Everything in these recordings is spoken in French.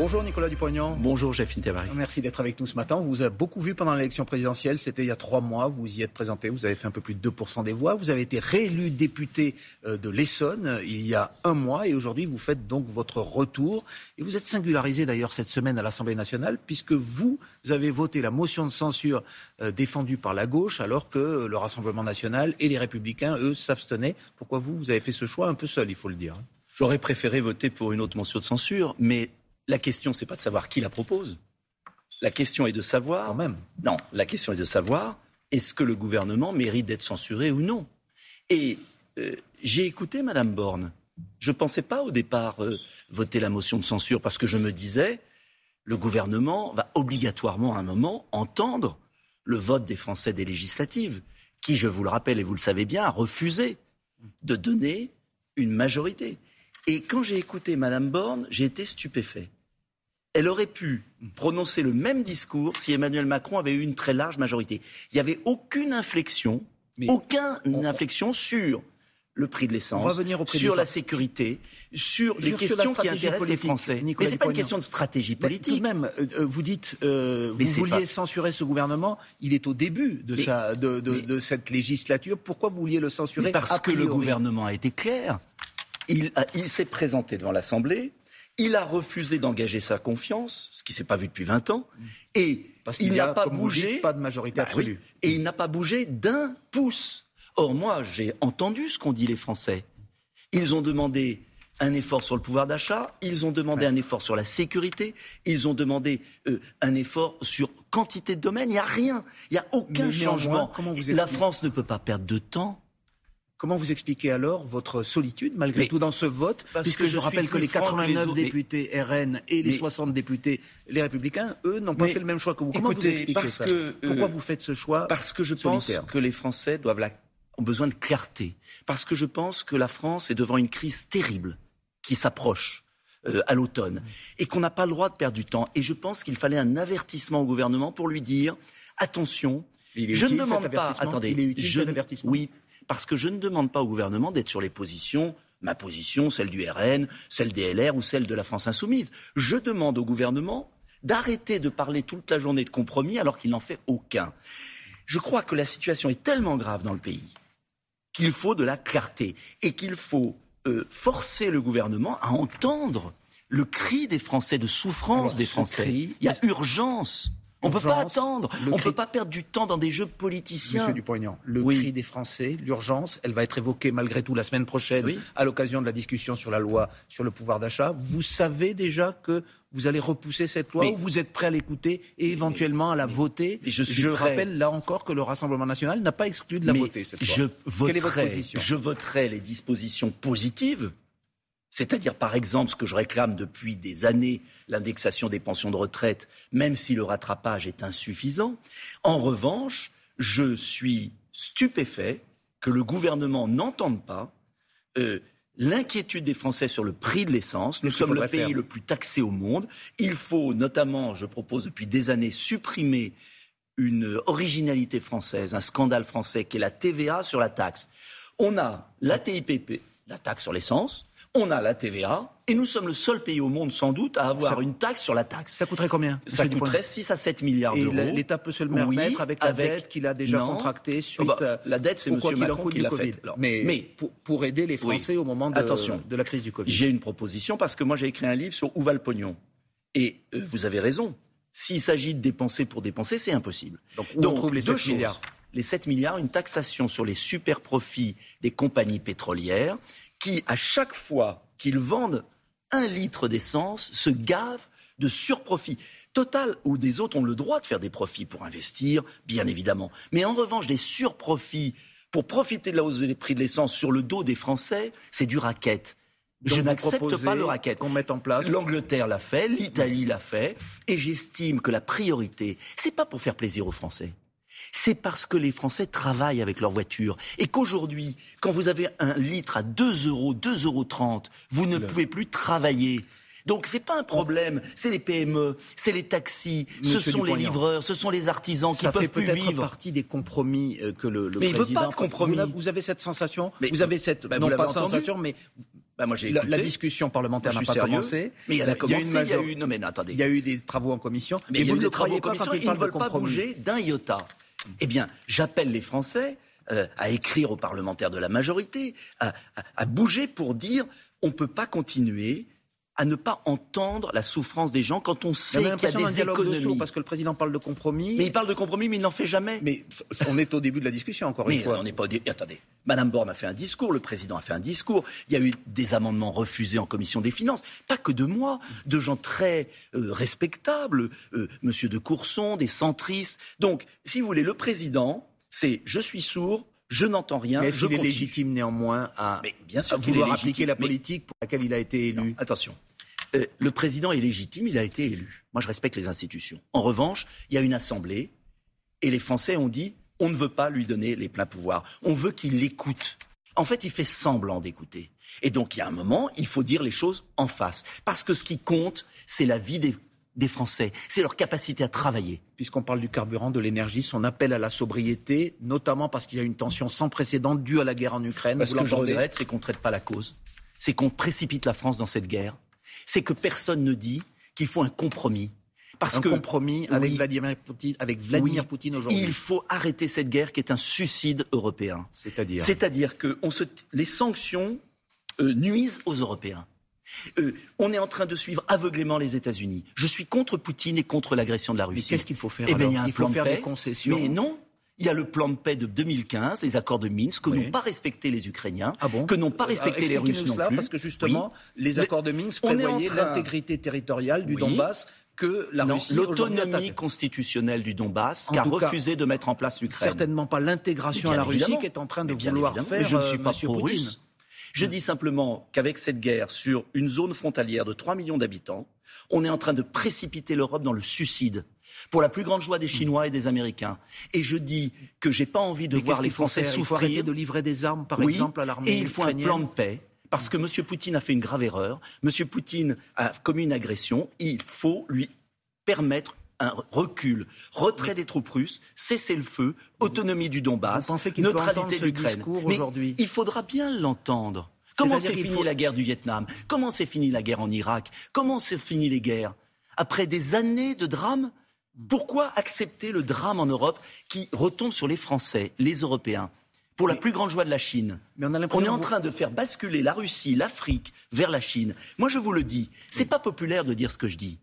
Bonjour Nicolas Dupognan. Bonjour Jeff Intervary. Merci d'être avec nous ce matin. On vous a beaucoup vu pendant l'élection présidentielle. C'était il y a trois mois. Vous y êtes présenté. Vous avez fait un peu plus de 2% des voix. Vous avez été réélu député euh, de l'Essonne euh, il y a un mois. Et aujourd'hui, vous faites donc votre retour. Et vous êtes singularisé d'ailleurs cette semaine à l'Assemblée nationale puisque vous avez voté la motion de censure euh, défendue par la gauche alors que le Rassemblement national et les Républicains, eux, s'abstenaient. Pourquoi vous, vous avez fait ce choix un peu seul, il faut le dire J'aurais préféré voter pour une autre motion de censure, mais la question, c'est pas de savoir qui la propose. La question est de savoir. Quand même. Non, la question est de savoir est-ce que le gouvernement mérite d'être censuré ou non? Et euh, j'ai écouté Madame Borne. Je ne pensais pas au départ euh, voter la motion de censure parce que je me disais le gouvernement va obligatoirement à un moment entendre le vote des Français des législatives, qui, je vous le rappelle et vous le savez bien, a refusé de donner une majorité. Et quand j'ai écouté Madame Borne, j'ai été stupéfait elle aurait pu prononcer le même discours si Emmanuel Macron avait eu une très large majorité. Il n'y avait aucune inflexion, aucune inflexion sur le prix de l'essence, sur la sécurité, sur les questions qui intéressent les Français. mais ce n'est pas une question de stratégie politique. tout de même, euh, euh, vous dites, euh, vous vouliez censurer ce gouvernement, il est au début de, de, cette législature. Pourquoi vous vouliez le censurer Parce que le gouvernement a été clair. il s'est présenté devant l'Assemblée il a refusé d'engager sa confiance, ce qui ne s'est pas vu depuis 20 ans, et il n'a pas bougé. pas de majorité bah absolue. et il n'a pas bougé d'un pouce. Or, moi, j'ai entendu ce qu'ont dit les Français. Ils ont demandé un effort sur le pouvoir d'achat, ils ont demandé un effort sur la sécurité, ils ont demandé euh, un effort sur quantité de domaines. Il n'y a rien, il n'y a aucun changement. la France ne peut pas perdre de temps Comment vous expliquez alors votre solitude, malgré tout, dans ce vote Puisque je, rappelle que les 89 députés RN et les 60 députés, les Républicains, eux, n'ont pas fait le même choix que vous. Comment vous expliquez ça que, Pourquoi euh, vous faites ce choix Parce que je pense que les Français doivent ont besoin de clarté. Parce que je pense que la France est devant une crise terrible qui s'approche. Euh, à l'automne, et qu'on n'a pas le droit de perdre du temps. Et je pense qu'il fallait un avertissement au gouvernement pour lui dire attention, je ne demande pas. Attendez, il est utile je, avertissement. Oui, parce que je ne demande pas au gouvernement d'être sur les positions, ma position, celle du RN, celle des LR ou celle de la France insoumise. Je demande au gouvernement d'arrêter de parler toute la journée de compromis alors qu'il n'en fait aucun. Je crois que la situation est tellement grave dans le pays qu'il faut de la clarté et qu'il faut euh, forcer le gouvernement à entendre le cri des Français, de souffrance des Français. Il y a urgence. On ne peut pas attendre. On ne peut pas perdre du temps dans des jeux politiciens. Monsieur Dupont-Aignan, le cri des Français, l'urgence, elle va être évoquée malgré tout la semaine prochaine à l'occasion de la discussion sur la loi sur le pouvoir d'achat. Vous savez déjà que vous allez repousser cette loi ou vous êtes prêt à l'écouter et éventuellement à la voter? Je, rappelle là encore que le Rassemblement national n'a pas exclu de la voter cette loi. Je Quelle est votre position? Je voterai les dispositions positives c'est-à-dire, par exemple, ce que je réclame depuis des années, l'indexation des pensions de retraite, même si le rattrapage est insuffisant. En revanche, je suis stupéfait que le gouvernement n'entende pas euh, l'inquiétude des Français sur le prix de l'essence. Nous sommes le pays le plus taxé au monde. Il faut notamment, je propose depuis des années, supprimer une originalité française, un scandale français qui est la TVA sur la taxe. On a la TIPP, la taxe sur l'essence, on a la TVA, et nous sommes le seul pays au monde, sans doute, à avoir une taxe sur la taxe. Ça coûterait combien Ça coûterait 6 à 7 milliards d'euros. Et l'État peut se le permettre avec la dette qu'il a déjà contractée oh, suite... Bah, la dette, c'est M. Macron qui l'a faite. Mais, pour, aider les Français au moment de, de la crise du Covid. J'ai une proposition, parce que moi j'ai écrit un livre sur où va le pognon. Et euh, vous avez raison. S'il s'agit de dépenser pour dépenser, c'est impossible. Donc, où on trouve les 7 milliards les 7 milliards, une taxation sur les super profits des compagnies pétrolières qui, à chaque fois qu'ils vendent un litre d'essence, se gavent de surprofit. Total ou des autres ont le droit de faire des profits pour investir, bien évidemment. Mais en revanche, des surprofits pour profiter de la hausse des prix de l'essence sur le dos des Français, c'est du racket. Je n'accepte pas le racket. Qu'on mette en place. L'Angleterre l'a fait, l'Italie l'a fait, et j'estime que la priorité, c'est pas pour faire plaisir aux Français c'est parce que les Français travaillent avec leur voiture. Et qu'aujourd'hui, quand vous avez un litre à 2 euros, 2,30 euros, vous ne pouvez plus travailler. Donc c'est pas un problème, c'est les PME, c'est les taxis, ce sont les livreurs, ce sont les artisans qui peuvent plus vivre. Ça fait peut-être partie des compromis euh, que le, le mais président. il veut pas de compromis. Vous, avez cette sensation, vous avez cette bah, non pas sensation, mais Bah, moi, la, discussion parlementaire n'a pas sérieux. commencé. Mais elle a Il y commencé, il y a eu... Non, mais non, attendez. il y a eu des travaux en commission. Mais il y vous eu ne des travaux en pas commission, quand il ils ne veulent pas bouger d'un iota. Eh bien, j'appelle les Français euh, à écrire aux parlementaires de la majorité, à, bouger pour dire on ne peut pas continuer à ne pas entendre la souffrance des gens quand on sait qu'il y a des dialogue de économies. parce que le président parle de compromis. Mais il parle de compromis, mais il n'en fait jamais. Mais on est au début de la discussion, encore une fois. on n'est pas au Attendez, Madame Borne a fait un discours, le président a fait un discours. Il y a eu des amendements refusés en commission des finances, pas que de moi, de gens très euh, respectables, euh, Monsieur de Courson, des centristes. Donc, si vous voulez, le président, c'est je suis sourd, je n'entends rien, Mais je est continue. légitime néanmoins à, Mais bien sûr à est vouloir légitime. appliquer la Mais- politique pour laquelle il a été élu Non, attention. Euh, le président est légitime, il a été élu. Moi, je respecte les institutions. En revanche, il y a une assemblée et les Français ont dit on ne veut pas lui donner les pleins pouvoirs. On veut qu'il l'écoute. En fait, il fait semblant d'écouter. Et donc, il y a un moment, il faut dire les choses en face. Parce que ce qui compte, c'est la vie des, des Français, c'est leur capacité à travailler. Puisqu'on parle du carburant, de l'énergie, son appel à la sobriété, notamment parce qu'il y a une tension sans précédent due à la guerre en Ukraine. Parce Vous que je regrette, c'est qu'on ne traite pas la cause. C'est qu'on précipite la France dans cette guerre. C'est que personne ne dit qu'il faut un compromis. Parce un que compromis avec Oui. Vladimir Poutine, avec Vladimir Oui. Poutine aujourd'hui. Il faut arrêter cette guerre qui est un suicide européen. C'est-à-dire C'est-à-dire que on se, les sanctions euh, nuisent aux Européens. Euh, on est en train de suivre aveuglément les États-Unis. Je suis contre Poutine et contre l'agression de la Mais Russie. qu'est-ce qu'il faut faire Eh alors il y a un Il faut de faire paix. des concessions. Mais non. Il y a le plan de paix de 2015, les accords de Minsk, que Oui. n'ont pas respecté les Ukrainiens, Ah bon que n'ont pas Euh, respecté les Russes non cela, plus. Parce que justement, les Les- accords de Minsk prévoyaient train- l'intégrité territoriale du Oui. Donbass que la Non, Russie l'autonomie constitutionnelle du Donbass, qu'a refusé de mettre en place l'Ukraine. Certainement pas l'intégration à la Russie qui est en train de vouloir évidemment. faire Mais je ne euh, suis pas Poutine. pro-russe. Je dis simplement qu'avec cette guerre sur une zone frontalière de 3 millions d'habitants, on est en train de précipiter l'Europe dans le suicide. Pour la plus grande joie des Chinois et des Américains. Et je dis que j'ai pas envie de Mais voir les faut Français Il faut souffrir. de livrer des armes, par Oui, exemple, à l'armée Et il faut un plan de paix. Parce que M. Poutine a fait une grave erreur. M. Poutine a commis une agression. Il faut lui permettre un recul, retrait des troupes russes, cesser le feu, autonomie du Donbass, neutralité de l'Ukraine. Mais il faudra bien l'entendre. Comment s'est faut- la guerre du Vietnam? Comment s'est finie la guerre en Irak? Comment s'est fini les guerres? Après des années de drames Pourquoi accepter le drame en Europe qui retombe sur les Français, les Européens pour la Mais- plus grande joie de la Chine. Mais on a On l'impression est en vous- train de faire basculer la Russie, l'Afrique vers la Chine. Moi, je vous le dis, c'est pas populaire de dire ce que je dis.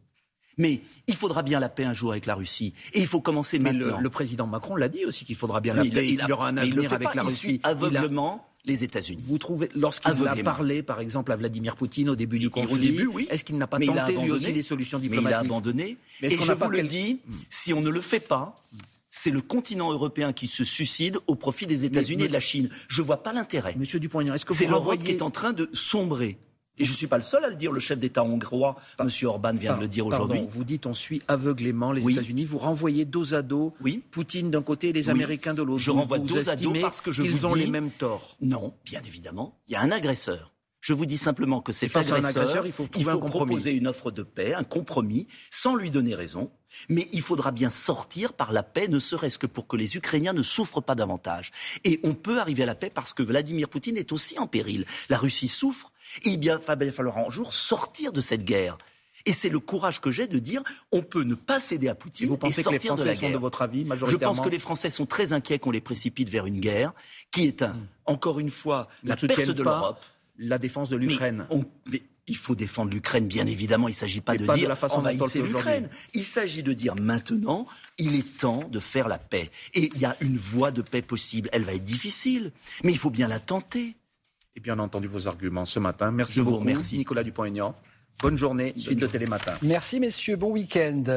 Mais il faudra bien la paix un jour avec la Russie. Et il faut commencer Mais le, maintenant. le président Macron l'a dit aussi qu'il faudra bien Mais la il- paix, il y aura un le avenir fait avec pas, la Russie. aveuglement les États-Unis. Vous trouvez, lorsqu'il a parlé, par exemple, à Vladimir Poutine au début du Et au conflit, début, oui. est-ce qu'il n'a pas Mais tenté lui aussi des solutions Mais il a diplomatiques abandonné. Mais Et je vous le dis, si on ne le fait pas, c'est le continent européen qui se suicide au profit des États-Unis et de la Chine. Je vois pas l'intérêt. Monsieur Dupont-Aignan, est-ce que C'est vous l'Europe renvoyez... qui est en train de sombrer. Et je ne suis pas le seul à le dire. Le chef d'État hongrois, M. Orban, vient de le dire aujourd'hui. Vous dites on suit aveuglément les Oui. États-Unis. Vous renvoyez dos à dos Oui. Poutine d'un côté et les Oui. Américains de l'autre. Je Vous- renvoie vous dos à dos parce que je qu'ils vous ont dis- les mêmes torts. Non, bien évidemment. Il y a un agresseur. Je vous dis simplement que face à un agresseur, il faut un proposer une offre de paix, un compromis, sans lui donner raison. Mais il faudra bien sortir par la paix, ne serait-ce que pour que les Ukrainiens ne souffrent pas davantage. Et on peut arriver à la paix parce que Vladimir Poutine est aussi en péril. La Russie souffre. Il bien- va bien falloir un jour sortir de cette guerre. Et c'est le courage que j'ai de dire on peut ne pas céder à Et Poutine vous et, pensez que les de Français la sont de votre avis Je majoritairement pense que les Français sont très inquiets qu'on les précipite vers une guerre qui est, un, encore une fois, Ils la perte de l'Europe. La défense de Mais l'Ukraine. on- mais il faut défendre l'Ukraine, bien évidemment. Il ne s'agit pas de pas de dire la façon envahissez l'Ukraine. Il s'agit de dire maintenant, il est temps de faire la paix. Et il y a une voie de paix possible. Elle va être difficile, mais il faut bien la tenter. Et bien entendu vos arguments ce matin. Merci Je vous beaucoup, remercie. Nicolas Dupont-Aignan. Bonne journée, suite de Télématin. Merci messieurs, bon week-end.